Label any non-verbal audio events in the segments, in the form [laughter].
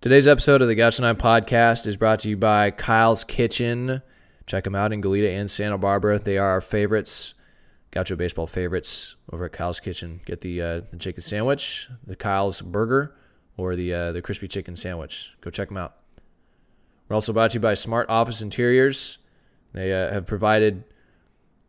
Today's episode of the Gaucho 9 podcast is brought to you by Kyle's Kitchen. Check them out in Goleta and Santa Barbara. They are our favorites, Gaucho baseball favorites over at Kyle's Kitchen. Get the, uh, the chicken sandwich, the Kyle's burger, or the, uh, the crispy chicken sandwich. Go check them out. We're also brought to you by Smart Office Interiors. They uh, have provided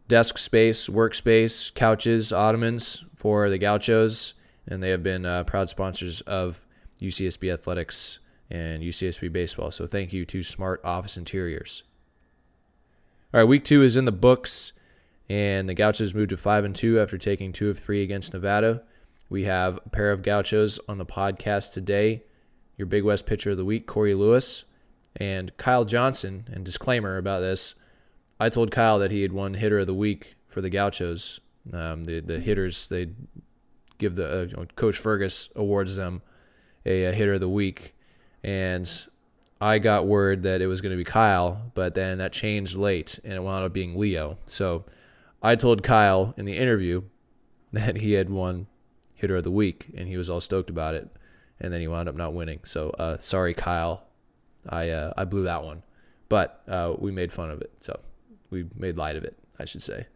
desk space, workspace, couches, ottomans for the Gauchos, and they have been uh, proud sponsors of UCSB athletics and UCSB baseball. So thank you to Smart Office Interiors. All right, week two is in the books, and the Gauchos moved to five and two after taking two of three against Nevada. We have a pair of Gauchos on the podcast today. Your Big West pitcher of the week, Cory Lewis, and Kyle Johnson. And disclaimer about this: I told Kyle that he had won hitter of the week for the Gauchos. Um, the the hitters they give the uh, Coach Fergus awards them a, a hitter of the week, and I got word that it was going to be Kyle, but then that changed late and it wound up being Leo. So I told Kyle in the interview [laughs] that he had won hitter of the week, and he was all stoked about it, and then he wound up not winning. So uh, sorry, Kyle, I uh, I blew that one, but uh, we made fun of it, so we made light of it, I should say.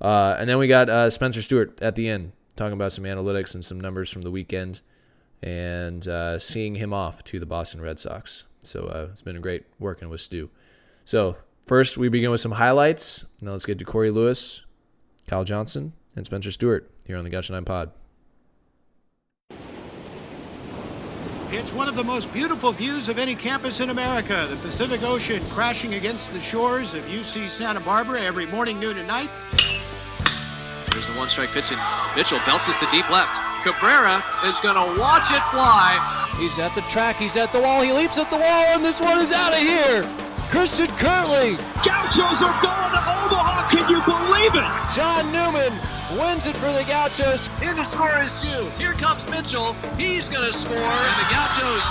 Uh, and then we got uh, Spencer Stewart at the end talking about some analytics and some numbers from the weekend and uh, seeing him off to the Boston Red Sox. So uh, it's been great working with Stew. So first, we begin with some highlights. Now let's get to Cory Lewis, Kyle Johnson, and Spencer Stewart here on the Gaucho 9 Pod. It's one of the most beautiful views of any campus in America. The Pacific Ocean crashing against the shores of UC Santa Barbara every morning, noon, and night. There's the one strike pitch, and Mitchell belts this to deep left. Cabrera is going to watch it fly. He's at the track, he's at the wall, he leaps at the wall, and this one is out of here. Christian Kirtley. Gauchos are going to Omaha. Can you believe it? John Newman wins it for the Gauchos. In to score is Jew. Here comes Mitchell. He's going to score, and the Gauchos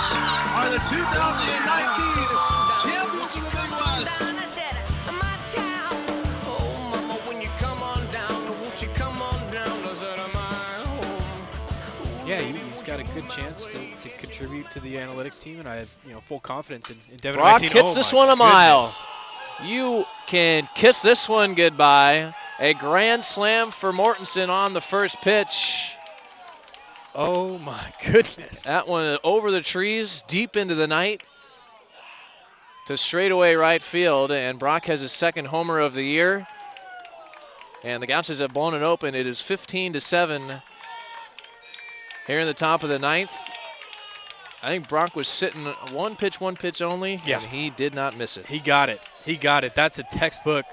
are the 2019 champions good chance to, to contribute to the analytics team, and I have you know full confidence in, in Devin. Brock hits oh, this one a mile. goodness. You can kiss this one goodbye. A grand slam for Mortensen on the first pitch. Oh my goodness! That one over the trees, deep into the night to straightaway right field, and Brock has his second homer of the year. And the Gauchos have blown it open. It is 15 to seven here in the top of the ninth. I think Brock was sitting one pitch, one pitch only, Yeah. and he did not miss it. He got it. He got it. That's a textbook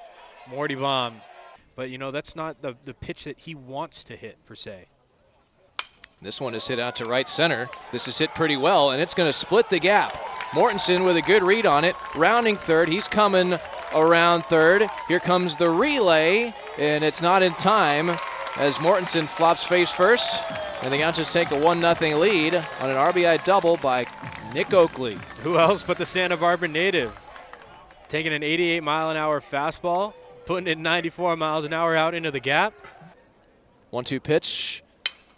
Morty bomb. But you know that's not the the pitch that he wants to hit per se. This one is hit out to right center. This is hit pretty well, and it's going to split the gap. Mortensen with a good read on it, rounding third. He's coming around third. Here comes the relay, and it's not in time as Mortensen flops face first, and the Gauchos take a 1 0 lead on an RBI double by Nick Oakley. Who else but the Santa Barbara native? Taking an 88 mile an hour fastball, putting it 94 miles an hour out into the gap. 1 2 pitch.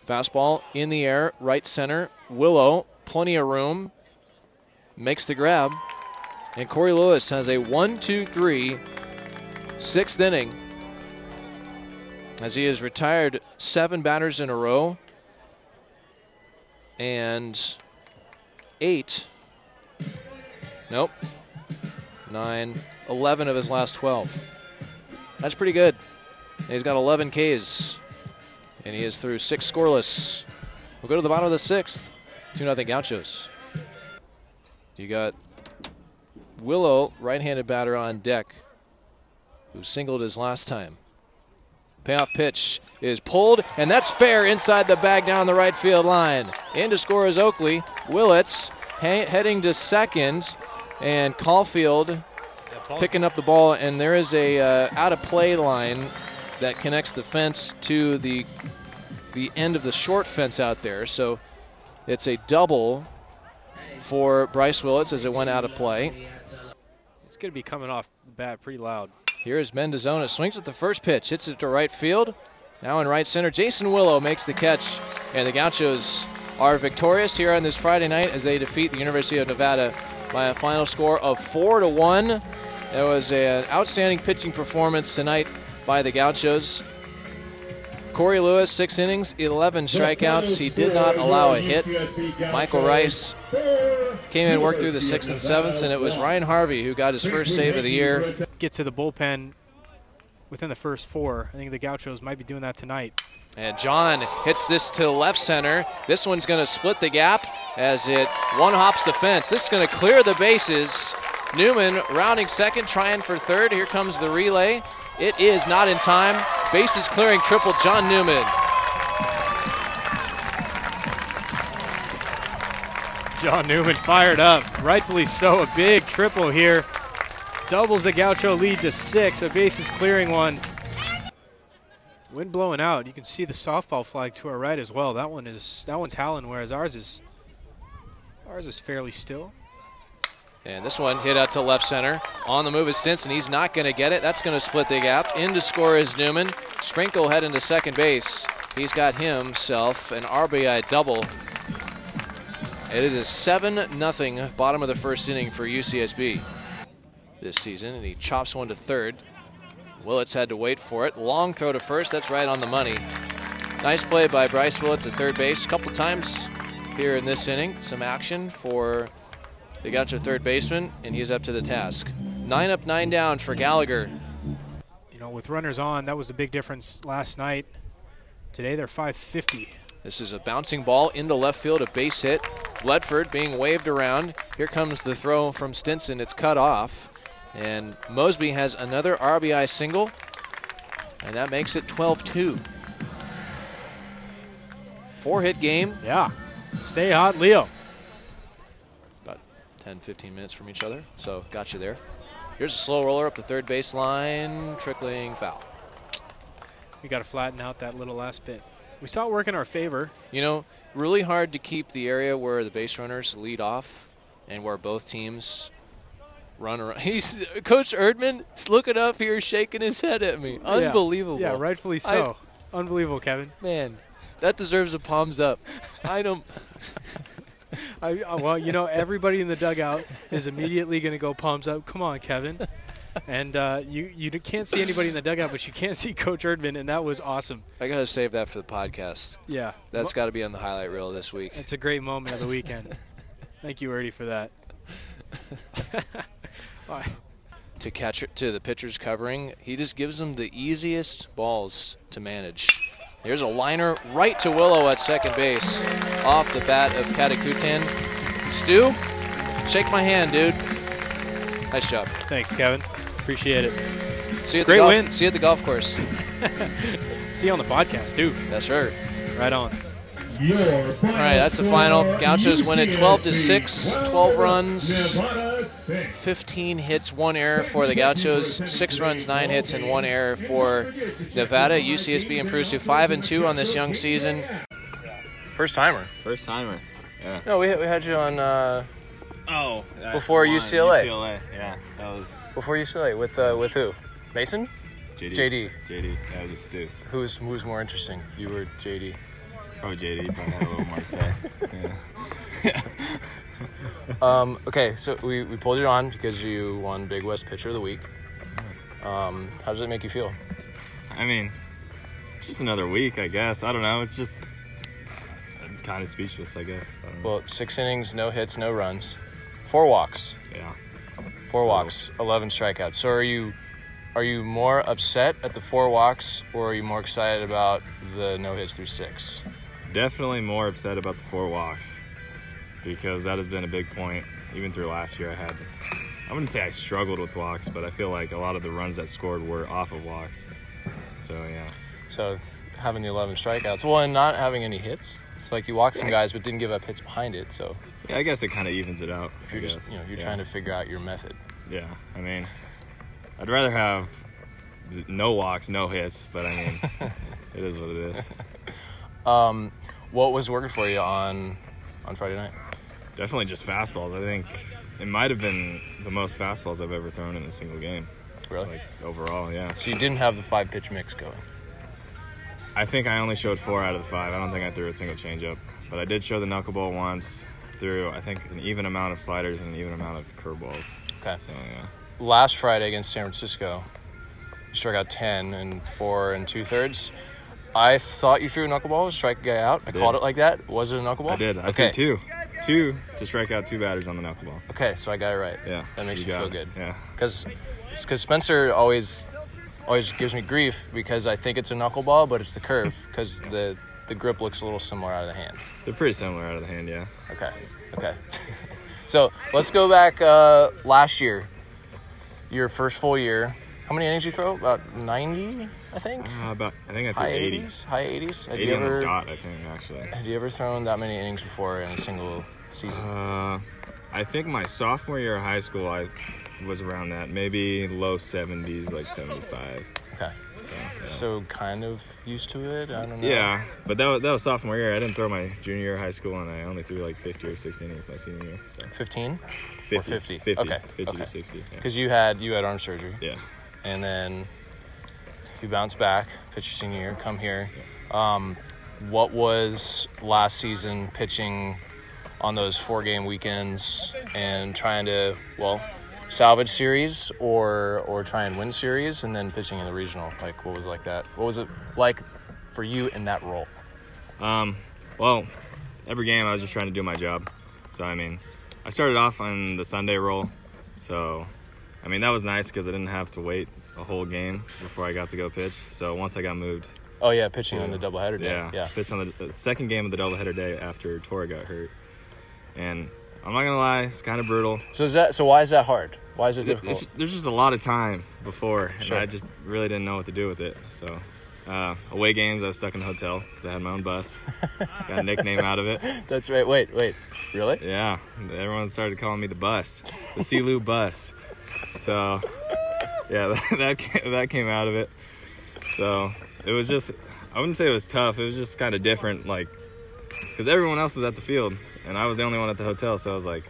Fastball in the air, right center. Willow, plenty of room, makes the grab. And Cory Lewis has a 1 2 3 sixth inning as he has retired seven batters in a row and eight, nope, nine, 11 of his last 12. That's pretty good. And he's got 11 Ks. And he is through six scoreless. We'll go to the bottom of the sixth. 2 0 Gauchos. You got Willow, right handed batter on deck, who singled his last time. Payoff pitch is pulled, and that's fair inside the bag down the right field line. In to score is Oakley. Willits ha- heading to second, and Caulfield picking up the ball, and there is a uh, out of play line that connects the fence to the the end of the short fence out there. So it's a double for Bryce Willits as it went out of play. It's going to be coming off the bat pretty loud. Here is Mendozona. Swings at the first pitch. Hits it to right field. Now in right center. Jason Willow makes the catch. And the Gauchos are victorious here on this Friday night as they defeat the University of Nevada by a final score of four to one. That was an outstanding pitching performance tonight by the Gauchos. Cory Lewis, six innings, 11 strikeouts. He did not allow a hit. Michael Rice came in, worked through the sixth and seventh, and it was Ryan Harvey who got his first save of the year. Get to the bullpen within the first four. I think the Gauchos might be doing that tonight. And John hits this to left center. This one's going to split the gap as it one hops the fence. This is going to clear the bases. Newman rounding second, trying for third. Here comes the relay. It is not in time. Bases clearing triple John Newman. John Newman fired up, rightfully so. A big triple here. Doubles the Gaucho lead to six. A bases clearing one. Wind blowing out. You can see the softball flag to our right as well. That one is that one's howling, whereas ours is ours is fairly still. And this one hit out to left center. On the move is Stinson. He's not going to get it. That's going to split the gap. In to score is Newman. Sprinkle heading to second base. He's got himself an RBI double. It is 7 nothing bottom of the first inning for UCSB this season. And he chops one to third. Willits had to wait for it. Long throw to first. That's right on the money. Nice play by Bryce Willits at third base. A couple times here in this inning. Some action for the Gaucho third baseman, and he's up to the task. Nine up, nine down for Gallagher. You know, with runners on, that was the big difference last night. Today they're 550. This is a bouncing ball into left field, a base hit. Ledford being waved around. Here comes the throw from Stinson. It's cut off. And Mosby has another RBI single, and that makes it 12 2. Four hit game. Yeah. Stay hot, Leo. About 10, 15 minutes from each other. So got you there. Here's a slow roller up the third base line, trickling foul. We got to flatten out that little last bit. We saw it work in our favor. You know, really hard to keep the area where the base runners lead off and where both teams run around. [laughs] He's Coach Erdman looking up here, shaking his head at me. Unbelievable. Yeah, yeah rightfully so. I, Unbelievable, Kevin. Man, that deserves a palms up. I don't. [laughs] I, well, you know, everybody in the dugout is immediately going to go palms up. Come on, Kevin. And uh, you you can't see anybody in the dugout, but you can't [laughs] see Coach Erdman, and that was awesome. I gotta save that for the podcast. Yeah, that's well, got to be on the highlight reel this week. It's a great moment of the weekend. Thank you, Erdy, for that. [laughs] to catch it to the pitcher's covering, he just gives them the easiest balls to manage. Here's a liner right to Willow at second base. Off the bat of Katakutan. Stew, shake my hand, dude. Nice job. Thanks, Kevin. Appreciate it. See you at Great the golf, win. See you at the golf course. [laughs] see you on the podcast, too. That's right. Right on. All right, that's the final. Gauchos win it 12 to 6, 12 runs, 15 hits, one error for the Gauchos, six runs, nine hits, and one error for Nevada. UCSB improves to five and two on this young season. First timer. First timer. Yeah. No, we, we had you on. Uh, oh. Before UCLA. UCLA. Yeah, that was. Before UCLA with uh, with who? Mason. JD. JD. JD. Yeah, just do. Who's who's more interesting? You or JD? Probably JD. Probably had a little more to say. [laughs] Yeah. um, okay, so we, we pulled you on because you won Big West Pitcher of the Week. Um, how does it make you feel? I mean, just another week, I guess. I don't know. It's just I'm kind of speechless, I guess. I well, six innings, no hits, no runs, four walks. Yeah. Four walks, eleven strikeouts. So are you are you more upset at the four walks, or are you more excited about the no hits through six? Definitely more upset about the four walks because that has been a big point. Even through last year, I had, I wouldn't say I struggled with walks, but I feel like a lot of the runs that scored were off of walks. So, yeah. So, having the 11 strikeouts, well, and not having any hits. It's like you walked some guys, but didn't give up hits behind it. So, yeah, I guess it kind of evens it out. If you're just, you know, you're yeah. trying to figure out your method. Yeah, I mean, I'd rather have no walks, no hits, but I mean, [laughs] it is what it is. Um, what was working for you on on Friday night? Definitely just fastballs. I think it might have been the most fastballs I've ever thrown in a single game. Really? Like overall, yeah. So you didn't have the five pitch mix going. I think I only showed four out of the five. I don't think I threw a single changeup. but I did show the knuckleball once through I think an even amount of sliders and an even amount of curveballs. Okay. So yeah. Last Friday against San Francisco, you struck out 10 and four and two thirds. I thought you threw a knuckleball, strike a guy out. I did. called it like that. Was it a knuckleball? I did. I okay. threw two, two to strike out two batters on the knuckleball. Okay, so I got it right. Yeah. That makes you, got feel it. good. Yeah. Because Spencer always always gives me grief because I think it's a knuckleball, but it's the curve because the the grip looks a little similar out of the hand. They're pretty similar out of the hand. Yeah. Okay. Okay. [laughs] so let's go back uh, last year. Your first full year. How many innings you throw? About ninety, I think. Uh, about I think I threw High 80. eighties. High eighties. Have 80 you on the dot, I think actually. have you ever thrown that many innings before in a single season? Uh, I think my sophomore year of high school, I was around that, maybe low 70s, like 75. Okay. So, yeah. So kind of used to it. I don't know. Yeah, but that was, that was sophomore year. I didn't throw my junior year of high school, and I only threw like 50 or 60 innings my senior year. So Fifteen. 50, Or 50. 50, Okay, 50 okay. to 60. Yeah. Because you had you had arm surgery. yeah. and then you bounce back, pitch your senior year, come here. Um, what was last season pitching on those four game weekends and trying to well salvage series or or try and win series and then pitching in the regional? Like what was like that? What was it like for you in that role? Um, well, every game I was just trying to do my job. So I mean, I started off on the Sunday roll, so I mean that was nice because I didn't have to wait a whole game before I got to go pitch. So once I got moved, Oh yeah, pitching on the doubleheader day. yeah, yeah. pitched on the, the second game of the doubleheader day after Tora got hurt, and I'm not gonna lie, it's kind of brutal. So is that so? Why is that hard? Why is it It's- difficult? there's just a lot of time before, and I just really didn't know what to do with it. So, uh, away games, I was stuck in a hotel because I had my own bus. [laughs] got a nickname out of it. That's right. Wait, wait. Really? Yeah, everyone started calling me the bus, the Sealoo bus. So, yeah, [laughs] that that came, that came out of it. So it was just, I wouldn't say it was tough. It was just kind of different, like, because everyone else was at the field and I was the only one at the hotel. So I was like,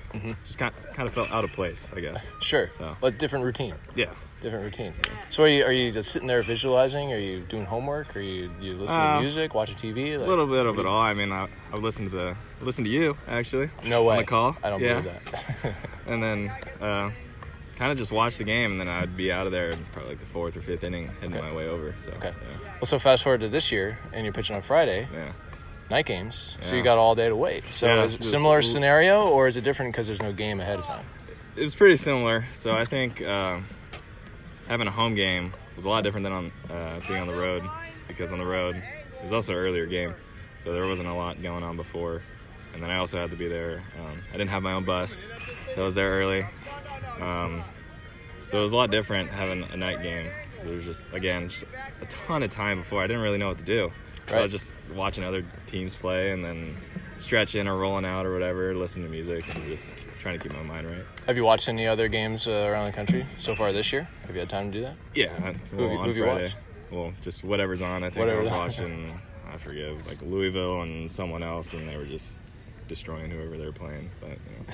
just kind kind of felt out of place, I guess. Sure. So- But different routine. Yeah. Different routine. So are you are you just sitting there visualizing? Are you doing homework? Are you you listening Uh, to music, watching TV? Like, A little bit of it all. I mean, I, I listen to the listen to you actually. No way. On the call. I don't yeah. believe that. [laughs] And then uh, kind of just watch the game, and then I'd be out of there in probably like the fourth or fifth inning, heading Okay. my way over. So okay. Well, so fast forward to this year, and you're pitching on Friday, Yeah. Yeah. night games. So you got all day to wait. So Yeah, is it similar scenario, or is it different because there's no game ahead of time? It was pretty similar. So I think um having a home game was a lot different than on uh, being on the road, because on the road it was also an earlier game, so there wasn't a lot going on before. And then I also had to be there. Um, I didn't have my own bus, so I was there early. Um, so it was a lot different having a night game. There was just again just a ton of time before. I didn't really know what to do. So I was just watching other teams play and then stretching or rolling out or whatever, listening to music and just trying to keep my mind right. Have you watched any other games uh, around the country so far this year? Have you had time to do that? Yeah, Who have well, you- on who have you Friday. watched? Well, just whatever's on. I think Whatever. I was watching. I forget. It was like Louisville and someone else, and they were just destroying whoever they were playing. But you know,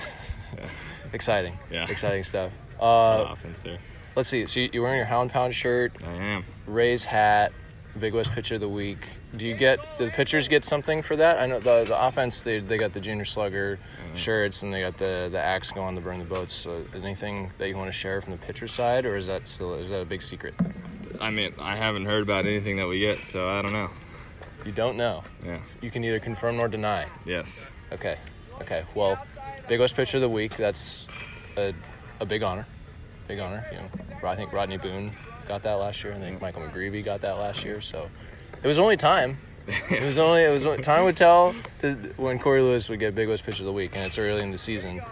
[laughs] yeah, Exciting. Yeah. Exciting stuff. [laughs] no Uh, offense there. let's see. So you- you're wearing your Hound Pound shirt, I am. Ray's hat, Big West Pitcher of the Week. Do you get do the pitchers get something for that? I know the, the offense they, they got the Junior Slugger mm-hmm. shirts and they got the the axe going to burn the boats. So anything that you want to share from the pitcher side, or is that still is that a big secret? I mean, I haven't heard about anything that we get, so I don't know. You don't know. Yeah. You can neither confirm nor deny. Yes. Okay. Okay. Well, Big West Pitcher of the Week. That's a, a big honor. Big honor. You know, I think Rodney Boone got that last year. I think Michael McGreevy got that last year. So it was only time. It was only it was only, time would tell to, when Cory Lewis would get Big West Pitcher of the Week, and it's early in the season.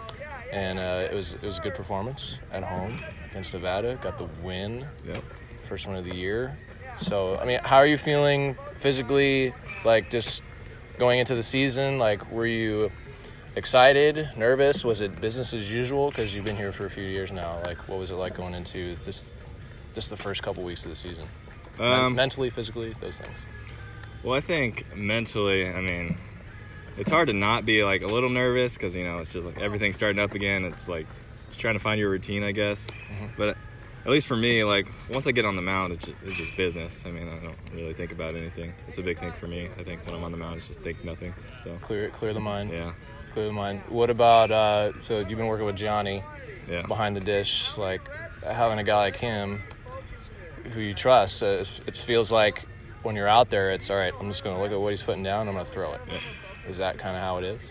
And uh, it was it was a good performance at home against Nevada. Got the win Yep. first one of the year. So, I mean, how are you feeling physically? Like, just going into the season, like, were you excited, nervous? Was it business as usual? Because you've been here for a few years now. Like, what was it like going into just just the first couple weeks of the season? Um, mentally, physically, those things. Well, I think mentally, I mean, it's hard to not be like a little nervous because you know it's just like everything's starting up again. It's like just trying to find your routine, I guess. But at least for me, like once I get on the mound, it's just, it's just business. I mean, I don't really think about anything. It's a big thing for me. I think when I'm on the mound, it's just think nothing. So Clear clear the mind. yeah, Clear the mind. What about uh, so you've been working with Johnny yeah. behind the dish, like having a guy like him who you trust. Uh, it it feels like when you're out there, it's all right. I'm just going to look at what he's putting down. I'm going to throw it. Yeah. Is that kind of how it is?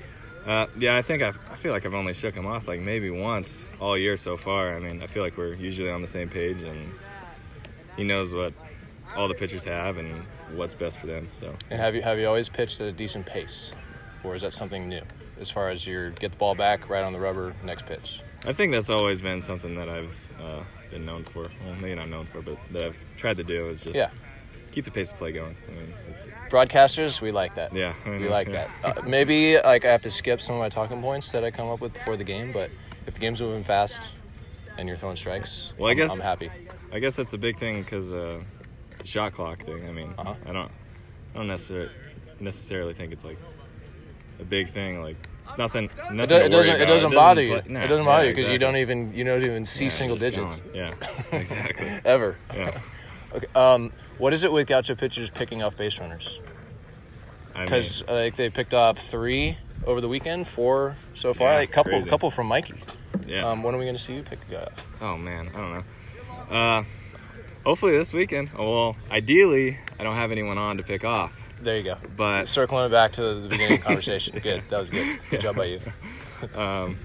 Uh, yeah, I think I've, I feel like I've only shook him off like maybe once all year so far. I mean, I feel like we're usually on the same page, and he knows what all the pitchers have and what's best for them. So And have you have you always pitched at a decent pace, or is that something new? As far as your get the ball back right on the rubber next pitch. I think that's always been something that I've uh, been known for. Well, maybe not known for, but that I've tried to do is just Yeah. keep the pace of play going. I mean, it's Broadcasters, we like that. yeah, I We like yeah. that. [laughs] Uh, maybe like I have to skip some of my talking points that I come up with before the game, but if the game's moving fast and you're throwing strikes, Well, I I'm, guess- I'm happy. I guess that's a big thing because uh, the shot clock thing. I mean, Uh-huh. I don't, I don't necessarily necessarily think it's like a big thing. Like it's nothing. nothing It, do, it worry doesn't. It doesn't bother you. nah, it doesn't yeah, bother you because you don't even you don't even see Yeah, single digits. Yeah, [laughs] exactly. ever. Yeah, [laughs] Okay. Um, what is it with Gaucho pitchers picking off base runners? I mean, Because like they picked off three over the weekend, four so far. Yeah, like couple crazy. couple from Mikey. yeah. Um, when are we going to see you pick a guy off? oh man, I don't know. Uh, hopefully this weekend. Well, ideally, I don't have anyone on to pick off, There you go. but Circling it back to the beginning of the conversation. [laughs] Good. That was good. Good job by you. [laughs] um,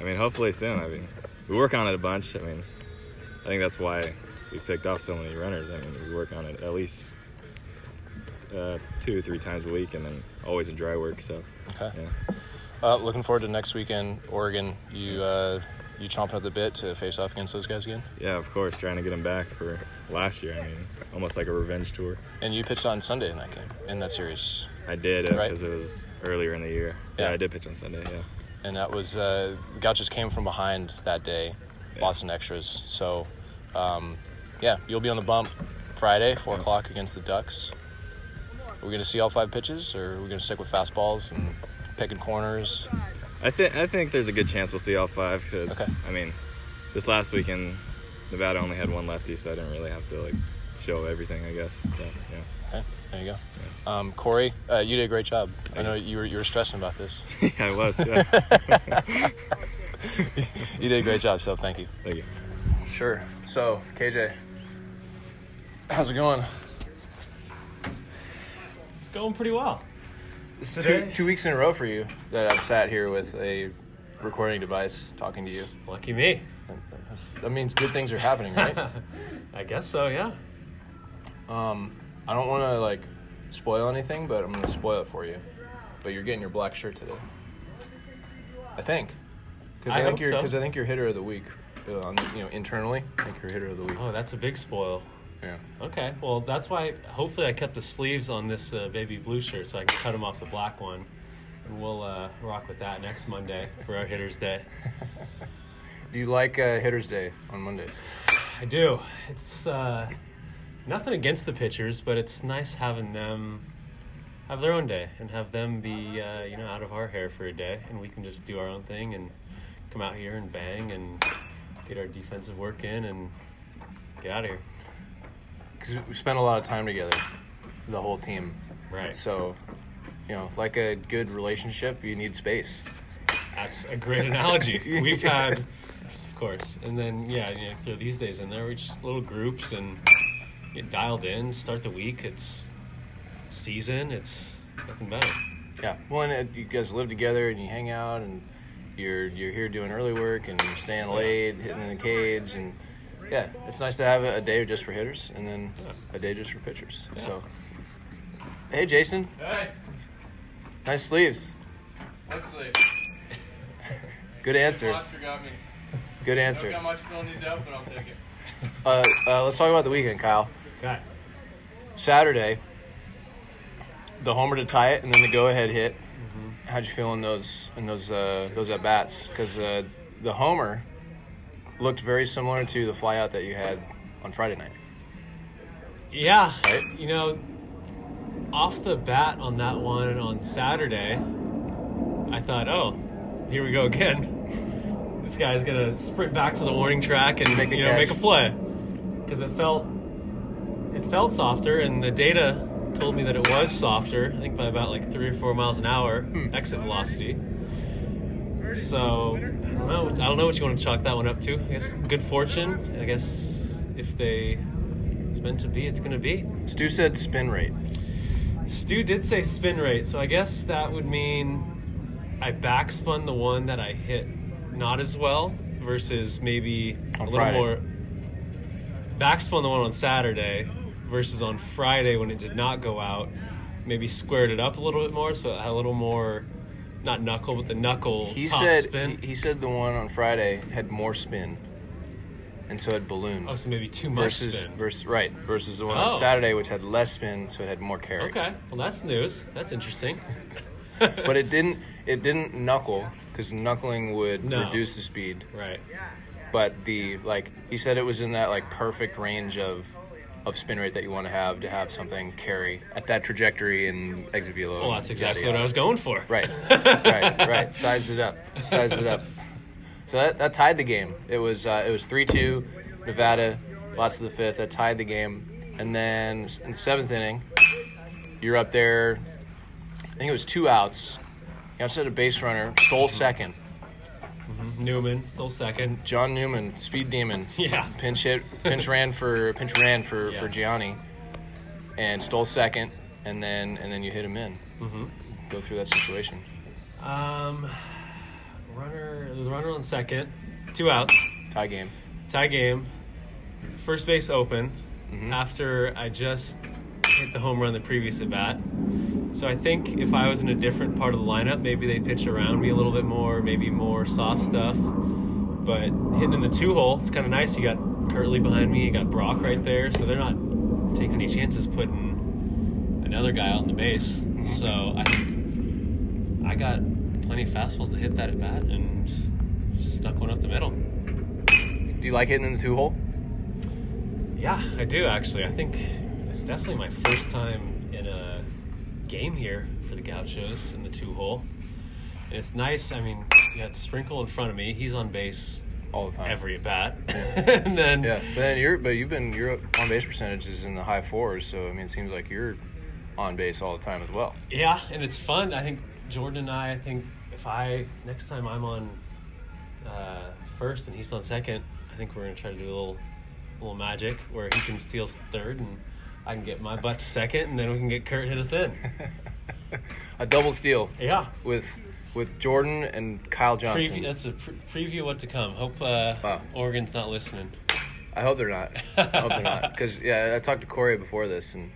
I mean, hopefully soon. I mean, we work on it a bunch. I mean, I think that's why we picked off so many runners. I mean, we work on it at least uh, two or three times a week, and then always in dry work. So, Okay. yeah, Uh, looking forward to next weekend, Oregon. You uh, you chomping at the bit to face off against those guys again? yeah, of course, trying to get them back for last year. I mean, almost like a revenge tour. And you pitched on Sunday in that game in that series, I did Right. because it was earlier in the year. Yeah. Yeah. I did pitch on Sunday. Yeah, and that was uh, the Gauchos came from behind that day, Yeah. lost some extras. So, um, yeah, you'll be on the bump Friday, four o'clock against the Ducks. Are we going to see all five pitches, or are we going to stick with fastballs and picking corners? I think I think there's a good chance we'll see all five because Okay. I mean, this last weekend Nevada only had one lefty, so I didn't really have to like show everything. I guess. So yeah. Okay, there you go. Um, Cory, uh, you did a great job. I know you were you were stressing about this. [laughs] yeah, I was. Yeah. [laughs] You did a great job, so thank you. Thank you. Sure. So, KJ, how's it going? It's going pretty well. Is two, two weeks in a row for you that I've sat here with a recording device talking to you. Lucky me. That means good things are happening, right? [laughs] I guess so, yeah. um, I don't want to like spoil anything, but I'm gonna spoil it for you. But you're getting your black shirt today. I think. Because I, I think you're so. because I think you're hitter of the week. Uh, on, you know, internally, I think you're hitter of the week. Oh, that's a big spoil. Yeah. Okay, well, that's why hopefully I kept the sleeves on this uh, baby blue shirt so I can cut them off the black one. And we'll uh, rock with that next Monday for our Hitters Day. [laughs] Do you like uh, Hitters Day on Mondays? I do. It's uh, nothing against the pitchers, but it's nice having them have their own day and have them be, uh, you know, out of our hair for a day, and we can just do our own thing and come out here and bang and get our defensive work in and get out of here. Because we spent a lot of time together, the whole team. Right. So, you know, like a good relationship, you need space. That's a great analogy. [laughs] We've had, of course, and then yeah, you know, throw these days in there. We just little groups and get dialed in. Start the week. It's season. It's nothing better. Yeah. Well, and uh, you guys live together and you hang out and you're you're here doing early work and you're staying late, hitting in the cage, and yeah, it's nice to have a, day just for hitters and then a day just for pitchers. So, hey, Jason, Hey, nice sleeves. let's see. [laughs] Good answer. Oscar got me. Good Don't answer. got much filling these out, but I'll take it. Uh, uh, let's talk about the weekend, Kyle. Okay. Saturday, the homer to tie it, and then the go-ahead hit. How'd you feel in those in those uh, those at bats? Because uh, the homer looked very similar to the flyout that you had on Friday night. Yeah. Right? You know, off the bat on that one on Saturday, I thought, oh, here we go again. [laughs] this guy's gonna sprint back to the warning track and Make a you know make a play because it felt it felt softer, and the data told me that it was softer. I think by about like three or four miles an hour Hmm. exit velocity. So I don't know. I don't know what you want to chalk that one up to. I guess good fortune. I guess if they it's meant to be, it's gonna be. Stew said spin rate. Stew did say spin rate, so I guess that would mean I backspun the one that I hit not as well versus maybe On a little more. Backspun the one on Saturday versus on Friday when it did not go out. Maybe squared it up a little bit more, so it had a little more, not knuckle, but the knuckle He top said spin. he, said the one on Friday had more spin, and so it ballooned. oh, so maybe too much versus spin. versus right versus the one Oh. on Saturday, which had less spin, so it had more carry. Okay, well that's news. That's interesting. [laughs] But it didn't it didn't knuckle because knuckling would No. reduce the speed. right. But the like he said it was in that like perfect range of of spin rate that you want to have to have something carry at that trajectory and exit velo. Well, that's exactly yada, what I was going for. Right, [laughs] right, right. Sized it up. Sized it up. So that, that tied the game. It was uh, it was three two, Nevada, lots of the fifth. That tied the game, and then in the seventh inning, you're up there. I think it was two outs. You outside a base runner, stole second. Newman still second. John Newman, speed demon. [laughs] Yeah. Pinch hit, pinch ran for pinch ran for Yeah. [laughs] for Gianni, and stole second, and then and then you hit him in. Mm-hmm. Go through that situation. Um, runner, the runner on second, two outs, Tie game. tie game, first base open. Mm-hmm. After I just hit the home run the previous at bat, so I think if I was in a different part of the lineup, maybe they pitch around me a little bit more, maybe more soft stuff. But hitting in the two hole, it's kind of nice. You got Kirtley behind me, you got Brock right there, so they're not taking any chances putting another guy out in the base. Mm-hmm. So I I got plenty of fastballs to hit that at bat and just stuck one up the middle. Do you like hitting in the two hole? Yeah, I do actually. I think it's definitely my first time game here for the Gauchos in the two hole. And it's nice. I mean, you got Sprinkle in front of me. He's on base All the time. every at bat. [laughs] and then Yeah, but then you're but you've been your on base percentage is in the high fours, so I mean it seems like you're on base all the time as well. Yeah, and it's fun. I think Jordan and I. I think if I next time I'm on uh, first and he's on second, I think we're gonna try to do a little, little magic where he can steal third and I can get my butt to second, and then we can get Kurt hit us in. [laughs] A double steal Yeah. with with Jordan and Kyle Johnson. Preview, that's a pre- preview of what to come. Hope uh, Wow. Oregon's not listening. I hope they're not. [laughs] I hope they're not because yeah, I talked to Cory before this and.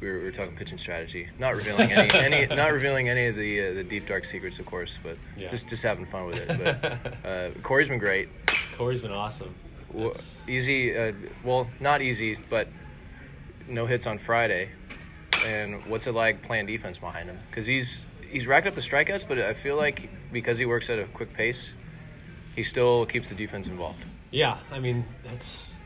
We were, we were talking pitching strategy, not revealing any, any [laughs] not revealing any of the uh, the deep dark secrets, of course, but Yeah. just just having fun with it. But uh, Cory's been great. Cory's been awesome. Well, easy, uh, well, not easy, but no hits on Friday. And what's it like playing defense behind him? Because he's he's racked up the strikeouts, but I feel like because he works at a quick pace, he still keeps the defense involved. Yeah, I mean that's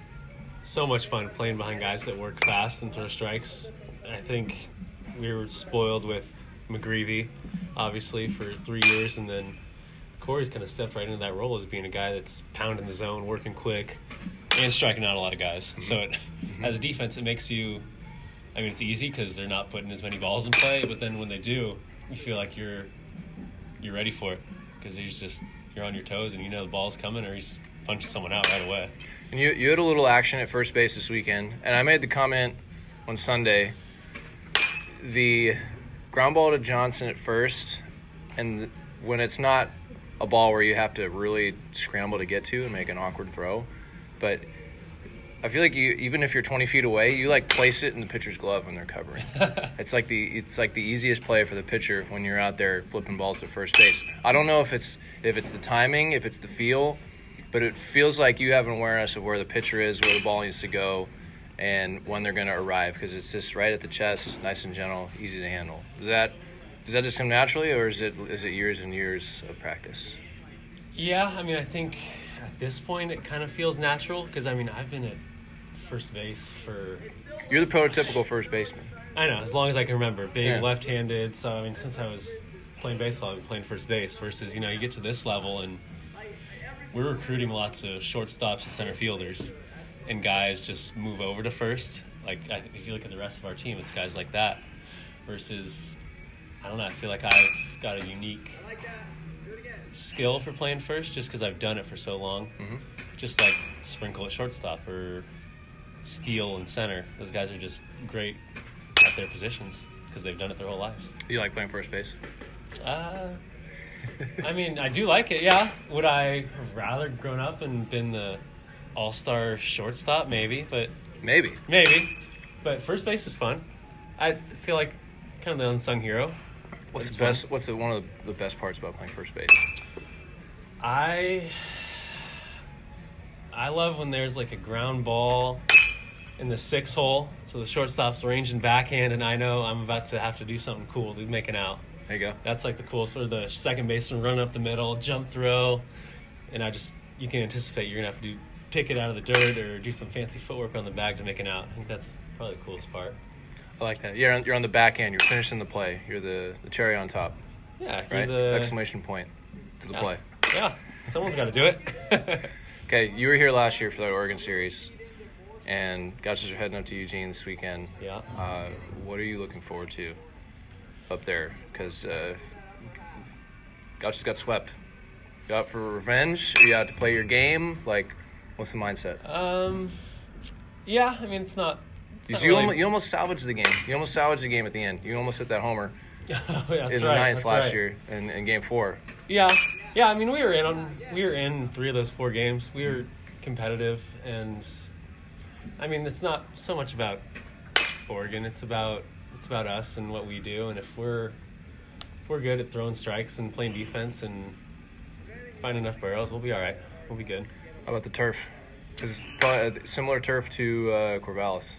so much fun playing behind guys that work fast and throw strikes. I think we were spoiled with McGreevy, obviously for three years, and then Cory's kind of stepped right into that role as being a guy that's pounding the zone, working quick, and striking out a lot of guys. Mm-hmm. So it, mm-hmm. as a defense, it makes you. I mean, it's easy because they're not putting as many balls in play, but then when they do, you feel like you're you're ready for it because he's just you're on your toes and you know the ball's coming or he's punching someone out right away. And you you had a little action at first base this weekend, and I made the comment on Sunday. The ground ball to Johnson at first, and th- when it's not a ball where you have to really scramble to get to and make an awkward throw, but I feel like you even if you're 20 feet away, you like place it in the pitcher's glove when they're covering. [laughs] it's like the it's like the easiest play for the pitcher when you're out there flipping balls to first base. I don't know if it's if it's the timing, if it's the feel, but it feels like you have an awareness of where the pitcher is, where the ball needs to go, and when they're going to arrive because it's just right at the chest, nice and gentle, easy to handle. Does that does that just come naturally, or is it is it years and years of practice? Yeah, I mean, I think at this point it kind of feels natural because I mean I've been at first base for You're the prototypical first baseman. I know as long as I can remember being Yeah. left-handed. So I mean, since I was playing baseball, I've been playing first base. Versus you know you get to this level and we're recruiting lots of shortstops and center fielders, and guys just move over to first. Like I, if you look at the rest of our team, it's guys like that. Versus, I don't know. I feel like I've got a unique skill for playing first, just because I've done it for so long. Mm-hmm. Just like Sprinkle at shortstop or steal and center. Those guys are just great at their positions because they've done it their whole lives. You like playing first base? Uh, I [laughs] mean, I do like it. Yeah. Would I have rather grown up and been the all-star shortstop? Maybe, but Maybe. maybe. But first base is fun. I feel like kind of the unsung hero. What's the best? What's the, one of the best parts about playing first base? I I love when there's like a ground ball in the six hole, so the shortstop's ranging backhand, and I know I'm about to have to do something cool. He's making out. There you go. That's like the cool sort of the second baseman running up the middle, jump throw, and I just you can anticipate you're gonna have to do pick it out of the dirt or do some fancy footwork on the bag to make an out. I think that's probably the coolest part. I like that. You're on, you're on the back end. You're finishing the play. You're the, the cherry on top, Yeah, you're right? the Exclamation point to the yeah. play. Yeah, someone's got to do it. [laughs] Okay, you were here last year for that Oregon series, and Gauchos are heading up to Eugene this weekend. Yeah. Uh, what are you looking forward to up there? Because uh, Gauchos got swept. You out for revenge? You out to play your game? Like, what's the mindset? um, yeah, I mean it's not. Because not you, really- almost, you almost salvaged the game. You almost salvaged the game at the end. You almost hit that homer [laughs] oh, yeah, in the right, ninth last right. year in, in game four. Yeah, yeah. I mean, we were in on we were in three of those four games. We were competitive, and I mean, it's not so much about Oregon. It's about it's about us and what we do. And if we're if we're good at throwing strikes and playing defense and find enough barrels, we'll be all right. We'll be good. How about the turf? Because it's similar turf to uh, Corvallis.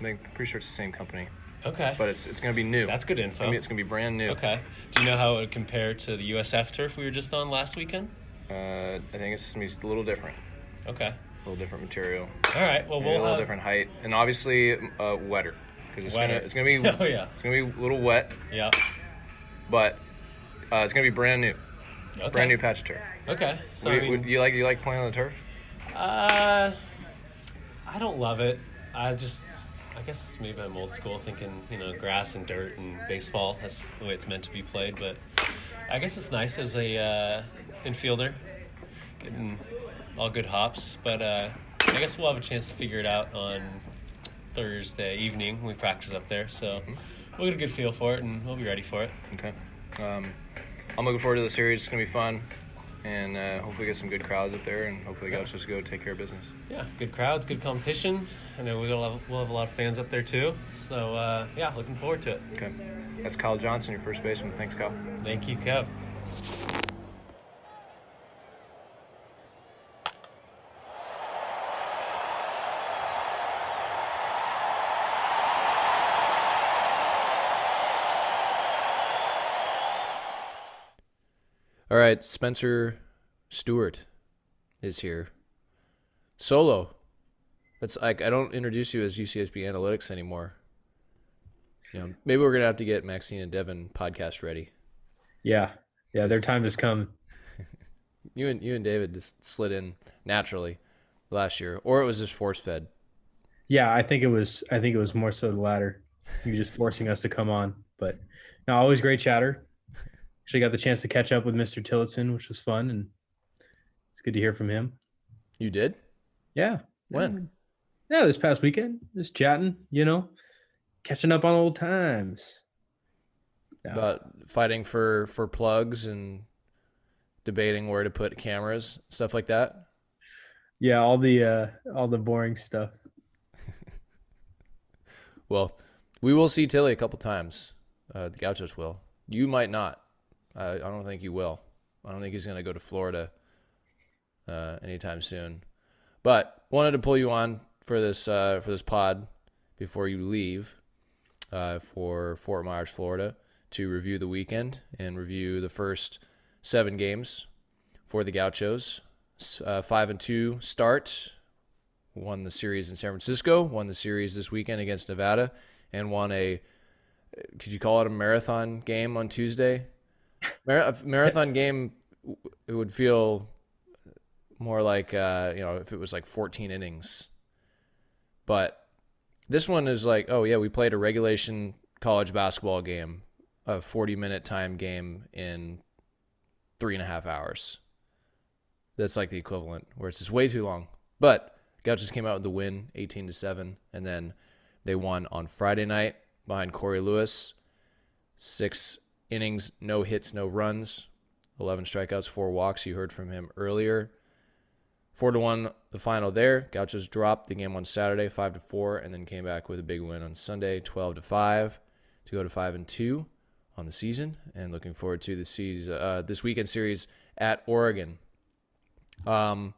I think pretty sure it's the same company, Okay, but it's it's going to be new. that's good It's info. gonna be, it's gonna be brand new. Okay. Do you know how it would compare to the USF turf we were just on last weekend? Uh, I think it's gonna be a little different, Okay. a little different material, All right. Well, maybe we'll a little have, different height, and obviously uh, wetter because it's Wetter. gonna it's gonna be [laughs] Oh yeah. it's gonna be a little wet, Yeah. but uh, it's gonna be brand new, Okay. brand new patch of turf. Okay. So Would I you, mean, would you like you like playing on the turf? Uh, I don't love it. I just, I guess maybe I'm old school, thinking you know grass and dirt and baseball. That's the way it's meant to be played. But I guess it's nice as a uh, infielder, getting all good hops. But uh, I guess we'll have a chance to figure it out on Thursday evening. We practice up there, so we'll get a good feel for it, and we'll be ready for it. Okay. Um, I'm looking forward to the series. It's gonna be fun, and uh, hopefully get some good crowds up there, and hopefully Gauchos go take care of business. Yeah, good crowds, good competition. I know we'll have, we'll have a lot of fans up there too. So uh, yeah, looking forward to it. Okay. That's Kyle Johnson, your first baseman. Thanks, Kyle. Thank you, Kev. Right, Spencer Stewart is here. Solo. That's like I don't introduce you as UCSB Analytics anymore. You know, maybe we're gonna have to get Maxine and Devin podcast ready. Yeah, yeah, their time has come. [laughs] You and you and David just slid in naturally last year, or it was just force fed. Yeah, I think it was. I think it was more so the latter. You just forcing us to come on, but no, always great chatter. Actually, got the chance to catch up with Mr. Tillotson, which was fun, and it's good to hear from him. You did? Yeah, When? yeah, this past weekend, just chatting, you know, catching up on old times. Yeah. About fighting for for plugs and debating where to put cameras, stuff like that. Yeah, all the uh all the boring stuff. [laughs] Well, we will see Tilly a couple times. Uh, the Gauchos will. You might not. I, I don't think he will. I don't think he's going to go to Florida uh, anytime soon. But wanted to pull you on for this uh, for this pod before you leave uh, for Fort Myers, Florida, to review the weekend and review the first seven games for the Gauchos. Uh, five and two start won the series in San Francisco, won the series this weekend against Nevada, and won a could you call it a marathon game on Tuesday? Mar- a marathon game it would feel more like uh, you know if it was like 14 innings. But this one is like, oh yeah, we played a regulation college basketball game, a 40 minute time game in three and a half hours. That's like the equivalent, where it's just way too long. But Gauchos came out with the win, 18 to seven, and then they won on Friday night behind Cory Lewis. Six innings, no hits, no runs, 11 strikeouts, four walks. You heard from him earlier. Four to one, the final there. Gauchos dropped the game on Saturday, five to four, and then came back with a big win on Sunday, 12 to five, to go to five and two on the season. And looking forward to the season, uh, this weekend series at Oregon. Um,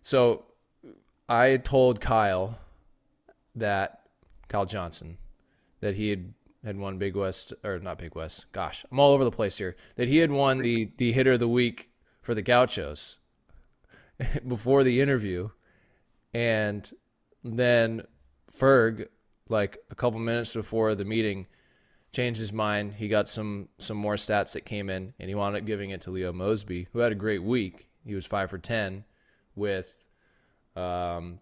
so I told Kyle that Kyle Johnson that he had had won Big West or not Big West. Gosh, I'm all over the place here. That he had won the the hitter of the week for the Gauchos [laughs] before the interview, and then Ferg, like a couple minutes before the meeting, changed his mind. He got some some more stats that came in, and he wound up giving it to Leo Mosby, who had a great week. He was five for ten with um,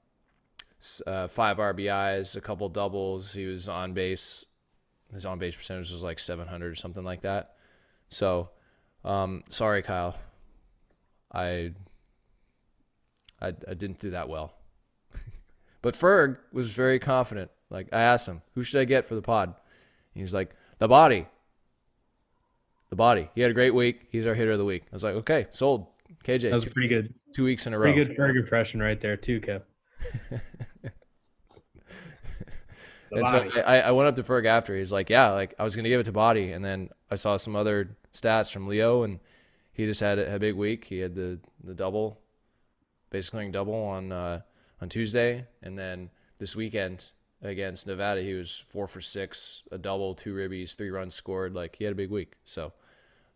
uh, five RBIs, a couple doubles. He was on base his on base percentage was like 700 or something like that. So, um, sorry, Kyle. I, I, I didn't do that well. [laughs] but Ferg was very confident. Like I asked him, "Who should I get for the pod?" He's like, "The body." The body. He had a great week. He's our hitter of the week. I was like, "Okay, sold." KJ. That was pretty good. Two weeks in a pretty row. Pretty good Ferg impression right there too, Kev. [laughs] and so I, I went up to Ferg after. He's like, yeah, like I was gonna give it to Body, and then I saw some other stats from Leo, and he just had a, a big week. He had the the double, basically double on uh, on Tuesday, and then this weekend against Nevada, he was four for six, a double, two ribbies, three runs scored. Like he had a big week. So,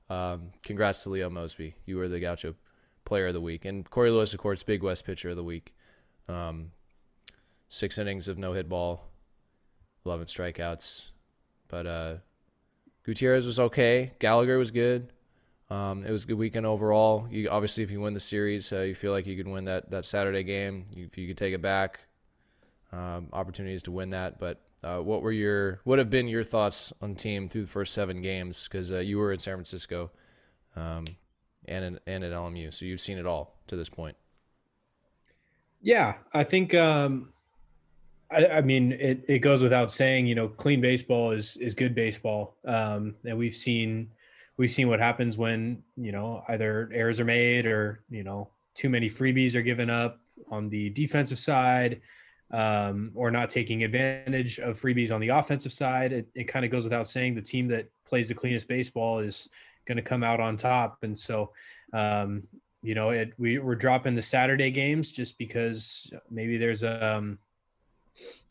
um, congrats to Leo Mosby. You were the Gaucho Player of the Week, and Cory Lewis, of course, Big West Pitcher of the Week. Um, six innings of no hit ball 11 strikeouts. But uh, Gutierrez was okay. Gallagher was good. Um, it was a good weekend overall. You obviously, if you win the series, uh, you feel like you could win that that Saturday game. You, if you could take it back, um, opportunities to win that. But uh, what were your what have been your thoughts on the team through the first seven games? Because uh, you were in San Francisco, um, and in, and at LMU, so you've seen it all to this point. Yeah, I think um, I, I, mean, it, it goes without saying, you know, clean baseball is is good baseball. Um, and we've seen we've seen what happens when you know either errors are made or you know too many freebies are given up on the defensive side, um, or not taking advantage of freebies on the offensive side. It, it kind of goes without saying the team that plays the cleanest baseball is going to come out on top. And so, um, you know, it, we, we're dropping the Saturday games just because maybe there's a um,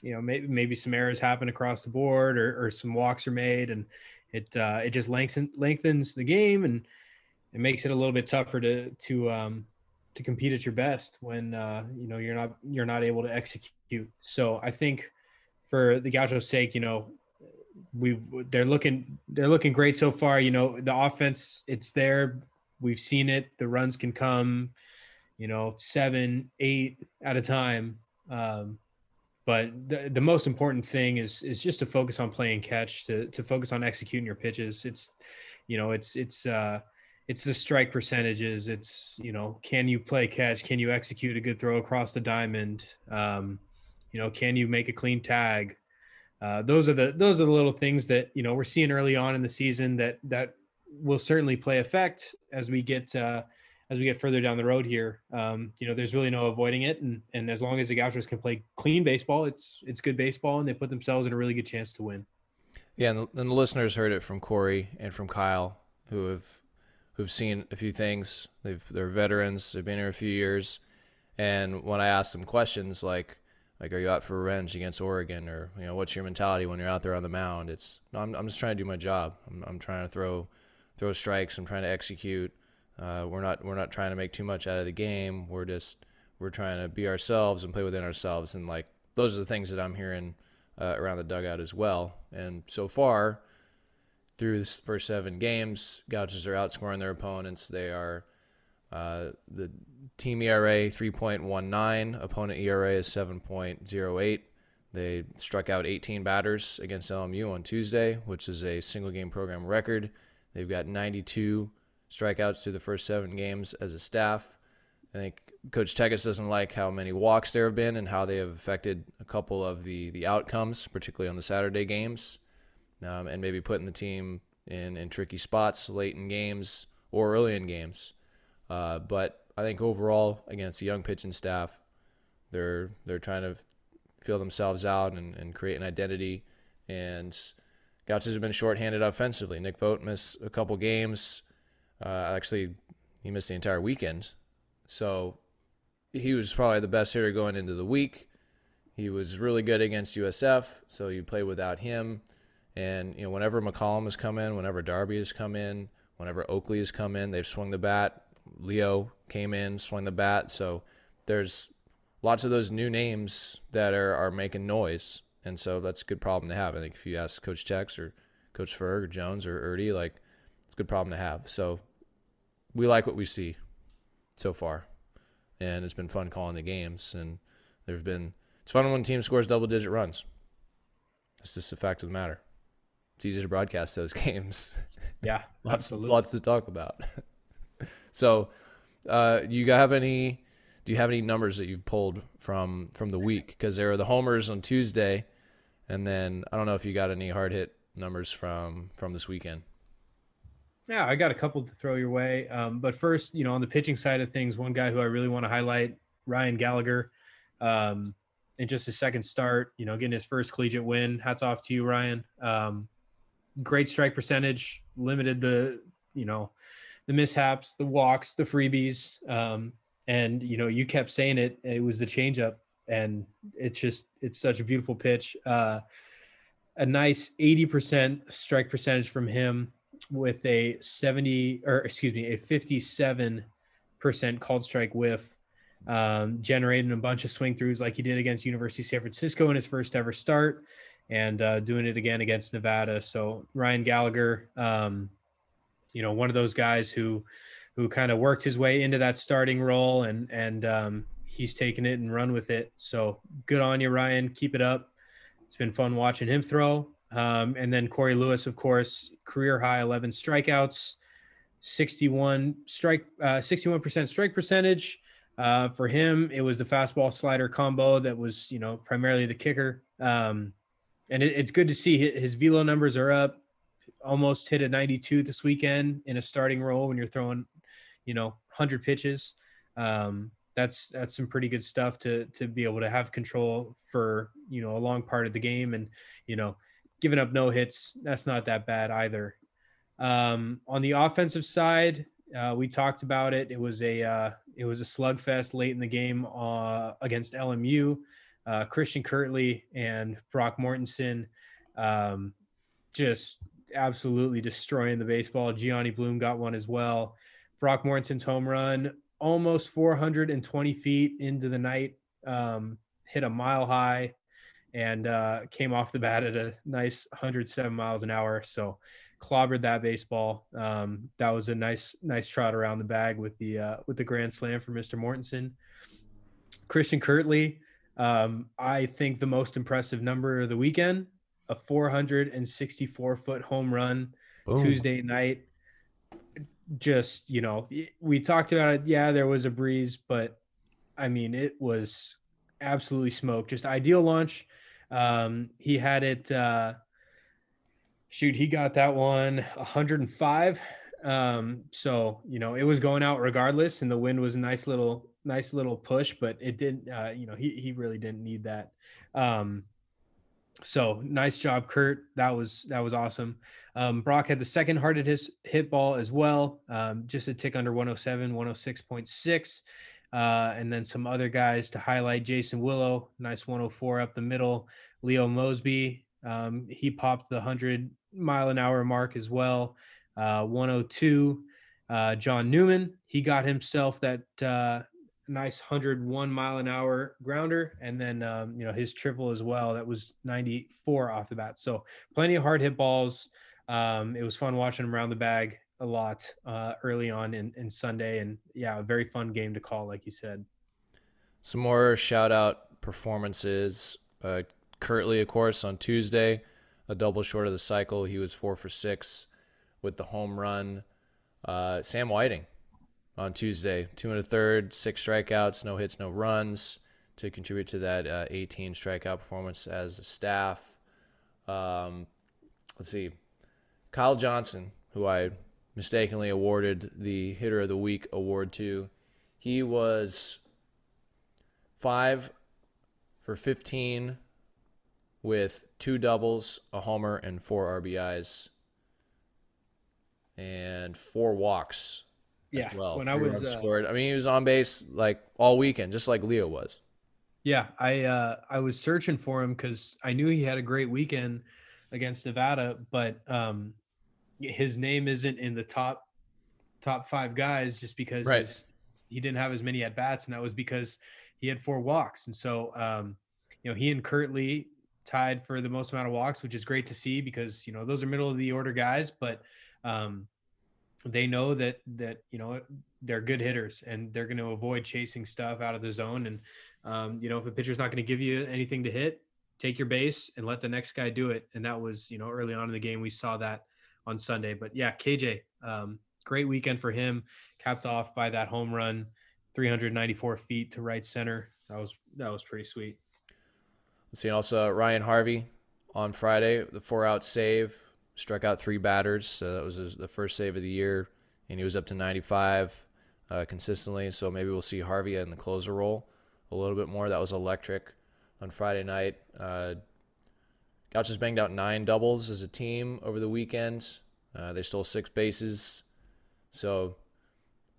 you know maybe maybe some errors happen across the board or, or some walks are made and it uh, it just lengthens lengthens the game and it makes it a little bit tougher to to um, to compete at your best when uh, you know you're not you're not able to execute. So I think for the Gaucho's sake, you know, we've they're looking they're looking great so far. You know, the offense it's there. We've seen it. The runs can come, you know, seven, eight at a time. Um, but the, the most important thing is is just to focus on playing catch to to focus on executing your pitches. It's you know it's it's uh it's the strike percentages. It's you know can you play catch? Can you execute a good throw across the diamond? Um you know can you make a clean tag? Uh, those are the those are the little things that you know we're seeing early on in the season that that will certainly play effect as we get uh, as we get further down the road here, um, you know, there's really no avoiding it. And and as long as the Gauchos can play clean baseball, it's it's good baseball, and they put themselves in a really good chance to win. Yeah, and the, and the listeners heard it from Cory and from Kyle, who have who've seen a few things. They've they're veterans. They've been here a few years, and when I ask them questions like like, are you out for revenge against Oregon, or you know, what's your mentality when you're out there on the mound? It's no, I'm I'm just trying to do my job. I'm I'm trying to throw throw strikes. I'm trying to execute. Uh, we're not we're not trying to make too much out of the game. We're just we're trying to be ourselves and play within ourselves. And like those are the things that I'm hearing uh, around the dugout as well. And so far, through the first seven games, Gauchos are outscoring their opponents. They are uh, the team ERA 3.19, opponent ERA is 7.08. They struck out 18 batters against LMU on Tuesday, which is a single game program record. They've got 92 strikeouts through the first seven games as a staff. I think Coach Tegas doesn't like how many walks there have been and how they have affected a couple of the, the outcomes, particularly on the Saturday games, um, and maybe putting the team in, in tricky spots late in games or early in games. Uh, but I think overall, against a young pitching staff, they're they're trying to feel themselves out and, and create an identity. And Gauchos have been shorthanded offensively. Nick Vogt missed a couple games. Uh, actually, he missed the entire weekend. So he was probably the best hitter going into the week. He was really good against USF, so you play without him. And you know, whenever McCollum has come in, whenever Darby has come in, whenever Oakley has come in, they've swung the bat. Leo came in, swung the bat. So there's lots of those new names that are, are making noise. And so that's a good problem to have. I think if you ask Coach Tex or Coach Ferg or Jones or Erdy, like it's a good problem to have. So we like what we see so far. And it's been fun calling the games. And there's been it's fun when a team scores double digit runs. It's just a fact of the matter. It's easy to broadcast those [laughs] games. Yeah, [laughs] lots, absolutely. lots to talk about. [laughs] so, uh, you have any? Do you have any numbers that you've pulled from from the week? Because there are the homers on Tuesday, and then I don't know if you got any hard hit numbers from from this weekend. Yeah, I got a couple to throw your way. Um, but first, you know, on the pitching side of things, one guy who I really want to highlight, Ryan Gallagher. Um, in just his second start, you know, getting his first collegiate win. Hats off to you, Ryan. Um, great strike percentage, limited the, you know, the mishaps, the walks, the freebies. Um, and, you know, you kept saying it, it was the changeup. And it's just, it's such a beautiful pitch. Uh, a nice 80% strike percentage from him with a 70 or excuse me, a 57% called strike whiff, um, generating a bunch of swing throughs like he did against University of San Francisco in his first ever start and uh, doing it again against Nevada. So Ryan Gallagher, um, you know, one of those guys who, who kind of worked his way into that starting role and, and um, he's taken it and run with it. So good on you, Ryan. Keep it up. It's been fun watching him throw. Um, and then Cory Lewis, of course, career high 11 strikeouts, 61 strike, uh, 61% strike percentage. Uh, for him, it was the fastball slider combo that was, you know, primarily the kicker. Um, and it, it's good to see his, his velo numbers are up. Almost hit a 92 this weekend in a starting role when you're throwing, you know, 100 pitches. Um, that's that's some pretty good stuff to to be able to have control for you know a long part of the game and you know giving up no hits, that's not that bad either. Um, on the offensive side, uh, we talked about it. It was a uh, it was a slugfest late in the game uh, against LMU. Uh, Christian Kirtley and Brock Mortensen um, just absolutely destroying the baseball. Gianni Bloom got one as well. Brock Mortensen's home run, almost 420 feet into the night, um, hit a mile high and uh, came off the bat at a nice 107 miles an hour. So clobbered that baseball. Um, that was a nice nice trot around the bag with the uh, with the grand slam for Mr. Mortensen. Christian Kirtley, um, I think the most impressive number of the weekend, a 464 foot home run Boom. Tuesday night. Just you know, we talked about it. Yeah, there was a breeze, but I mean, it was absolutely smoked. Just ideal launch um, he had it. Uh, shoot, he got that one 105. Um, so you know it was going out regardless, and the wind was a nice little nice little push, but it didn't. Uh, you know he he really didn't need that. Um, so nice job, Kurt. That was that was awesome. Um, Brock had the second hardest hit ball as well, um, just a tick under 107, 106.6. Uh, and then some other guys to highlight Jason Willow, nice 104 up the middle. Leo Mosby, um, he popped the 100 mile an hour mark as well. Uh, 102. Uh, John Newman, he got himself that uh, nice 101 mile an hour grounder, and then um, you know his triple as well. That was 94 off the bat. So plenty of hard hit balls. Um, it was fun watching him around the bag. A lot uh, early on in, in Sunday, and yeah, a very fun game to call, like you said. Some more shout out performances. Uh, of course, on Tuesday, a double short of the cycle. He was four for six with the home run. Uh, Sam Whiting on Tuesday, two and a third, six strikeouts, no hits, no runs to contribute to that uh, 18 strikeout performance as a staff. Um, let's see, Kyle Johnson, who I mistakenly awarded the Hitter of the Week award to, he was five for 15 with two doubles, a homer, and four RBIs, and four walks yeah, as well. When I was uh, scored, I mean, he was on base like all weekend, just like Leo was. Yeah, I uh, I was searching for him because I knew he had a great weekend against Nevada, but um, his name isn't in the top top five guys just because right. his, he didn't have as many at bats, and that was because he had four walks. And so, um, you know, he and Kirtley tied for the most amount of walks, which is great to see because you know those are middle of the order guys, but um, they know that that you know they're good hitters and they're going to avoid chasing stuff out of the zone. And um, you know, if a pitcher's not going to give you anything to hit, take your base and let the next guy do it. And that was you know early on in the game we saw that on Sunday. But yeah, KJ, um, great weekend for him, capped off by that home run, 394 feet to right center. That was that was pretty sweet. Let's see, and also Ryan Harvey on Friday, the four out save, struck out three batters. So that was his, the first save of the year, and he was up to 95 uh, consistently. So maybe we'll see Harvey in the closer role a little bit more. That was electric on Friday night. Uh, Gauchos banged out nine doubles as a team over the weekend. Uh, they stole six bases. So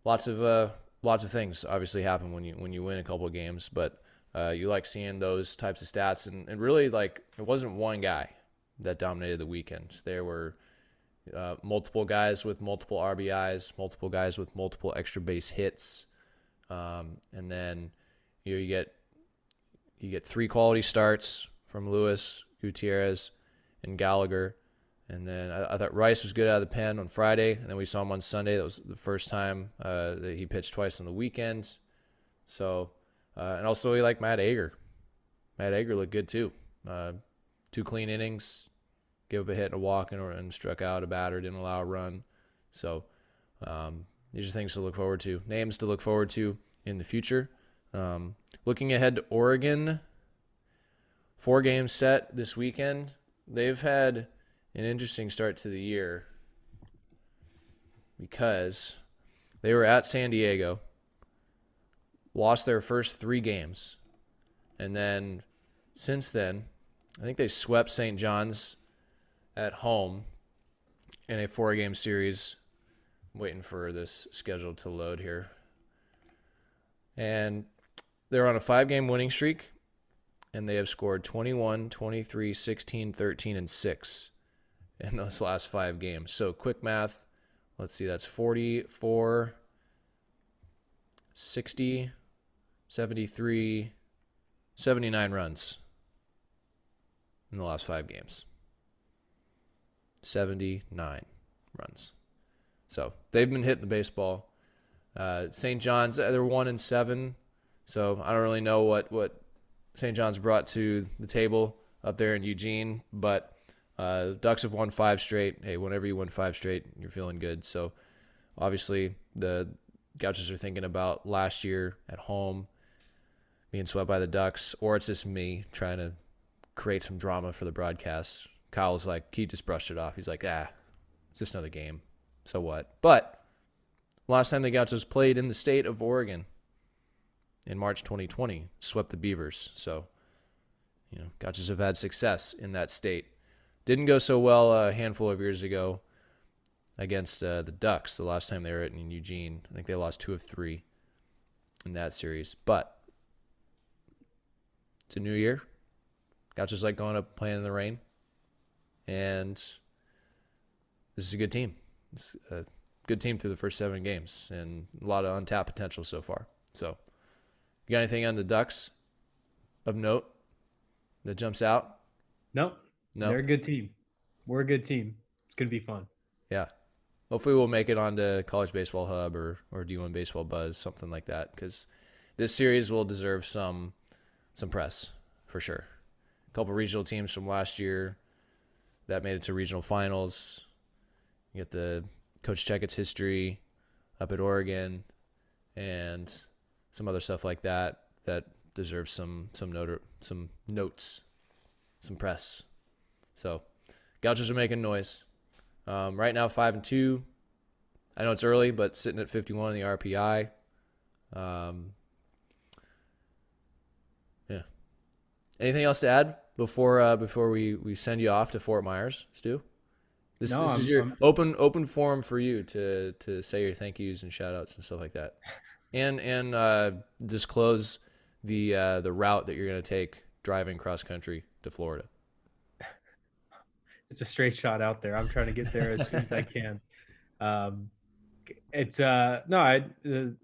lots of uh, lots of things obviously happen when you when you win a couple of games, but uh, you like seeing those types of stats, and, and really like it wasn't one guy that dominated the weekend. There were uh, multiple guys with multiple RBIs, multiple guys with multiple extra base hits, um, and then you know, you get you get three quality starts from Lewis, Gutierrez, and Gallagher. And then I, I, thought Rice was good out of the pen on Friday, and then we saw him on Sunday. That was the first time uh, that he pitched twice on the weekend. So, uh, and also we like Matt Ager. Matt Ager looked good too. Uh, two clean innings, gave up a hit and a walk, and, and struck out a batter, didn't allow a run. So, um, these are things to look forward to. Names to look forward to in the future. Um, looking ahead to Oregon, four games set this weekend. They've had an interesting start to the year because they were at San Diego, lost their first three games, and then since then, I think they swept St. John's at home in a four game series. I'm waiting for this schedule to load here. And they're on a five game winning streak, and they have scored 21, 23, 16, 13, and 6 in those [laughs] last five games. So, quick math. Let's see, that's 44, 60, 73, 79 runs in the last five games. 79 runs. So they've been hitting the baseball. Uh, St. John's, they're one and seven. So I don't really know what, what St. John's brought to the table up there in Eugene, but uh, Ducks have won five straight. Hey, whenever you win five straight, you're feeling good. So obviously the Gauchos are thinking about last year at home being swept by the Ducks, or it's just me trying to create some drama for the broadcast. Kyle's like, he just brushed it off. He's like, ah, it's just another game. So what? But last time the Gauchos played in the state of Oregon in March 2020, swept the Beavers. So, you know, Gauchos have had success in that state. Didn't go so well a handful of years ago against uh, the Ducks the last time they were in Eugene. I think they lost two of three in that series. But it's a new year. Gauchos like going up playing in the rain. And this is a good team. It's a good team through the first seven games and a lot of untapped potential so far. So, you got anything on the Ducks of note that jumps out? Nope. No, they're a good team. We're a good team. It's gonna be fun. Yeah, hopefully we'll make it onto College Baseball Hub or or D1 Baseball Buzz, something like that, because this series will deserve some some press for sure. A couple regional teams from last year that made it to regional finals. You get the Coach Checketts' history up at Oregon, and some other stuff like that that deserves some some note some notes, some press. So, Gauchos are making noise. Um, right now, five and two. I know it's early, but sitting at 51 in the RPI. Um, yeah. Anything else to add before uh, before we, we send you off to Fort Myers, Stew? This, No, this is your I'm- open open forum for you to to say your thank yous and shout outs and stuff like that, and and uh, disclose the uh, the route that you're going to take driving cross country to Florida. it's a straight shot out there. I'm trying to get there as soon as I [laughs] can. Um, it's uh no, I the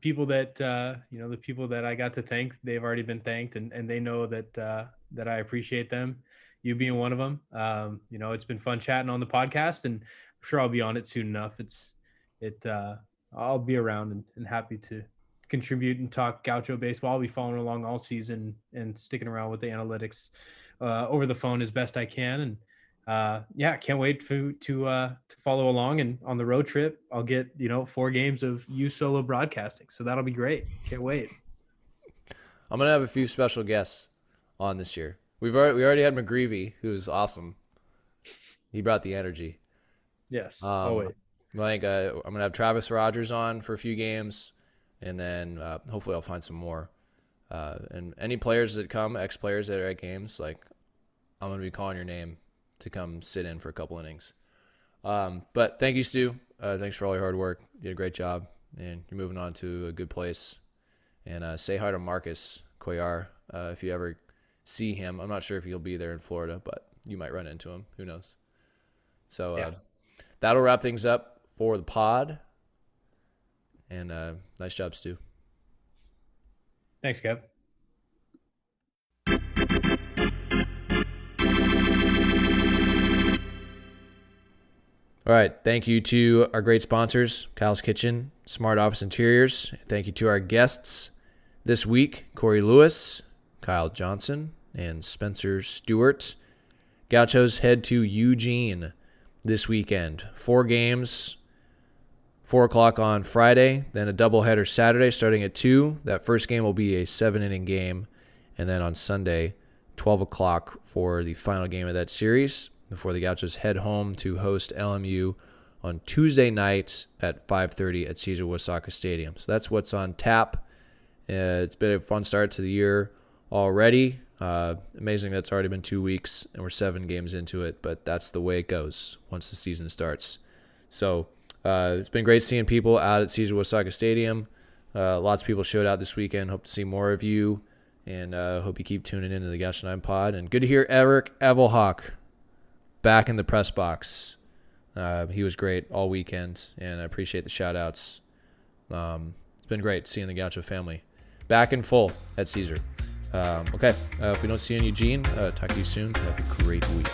people that uh you know the people that I got to thank, they've already been thanked, and and they know that uh that I appreciate them. You being one of them. Um, you know, it's been fun chatting on the podcast, and I'm sure I'll be on it soon enough. It's it uh I'll be around and, and happy to contribute and talk gaucho baseball. I'll be following along all season and sticking around with the analytics uh, over the phone as best I can. And uh, yeah, can't wait for, to uh, to follow along. And on the road trip, I'll get you know four games of you solo broadcasting, so that'll be great. Can't wait. I'm gonna have a few special guests on this year. We've already we already had McGreevy, who's awesome. He brought the energy. Yes, Um, always. I think uh, I'm gonna have Travis Rogers on for a few games, and then uh, hopefully I'll find some more. Uh, and any players that come, ex players that are at games, like I'm gonna be calling your name to come sit in for a couple innings. Um, but thank you, Stew. Uh, thanks for all your hard work. You did a great job, and you're moving on to a good place. And uh, say hi to Marcus Cuellar uh, if you ever see him. I'm not sure if he'll be there in Florida, but you might run into him. Who knows? So uh, Yeah. that'll wrap things up for the pod. And uh, nice job, Stew. Thanks, Kev. All right. Thank you to our great sponsors, Kyle's Kitchen, Smart Office Interiors. Thank you to our guests this week, Cory Lewis, Kyle Johnson, and Spencer Stewart. Gauchos head to Eugene this weekend. Four games, 4 o'clock on Friday, then a doubleheader Saturday starting at 2. That first game will be a seven inning game. And then on Sunday, 12 o'clock for the final game of that series before the Gauchos head home to host LMU on Tuesday night at 5:30 at Caesar Uyesaka Stadium. So that's what's on tap. Uh, it's been a fun start to the year already. Uh, amazing that's already been two weeks and we're seven games into it, but that's the way it goes once the season starts. So uh, it's been great seeing people out at Caesar Uyesaka Stadium. Uh, lots of people showed out this weekend. Hope to see more of you, and uh, hope you keep tuning into the Gaucho 9 pod. And good to hear Eric Evelhawk back in the press box. Uh, he was great all weekend, and I appreciate the shout outs. Um, it's been great seeing the Gaucho family back in full at Caesar. Um, okay, uh, if we don't see you in Eugene, uh, talk to you soon. Have a great week.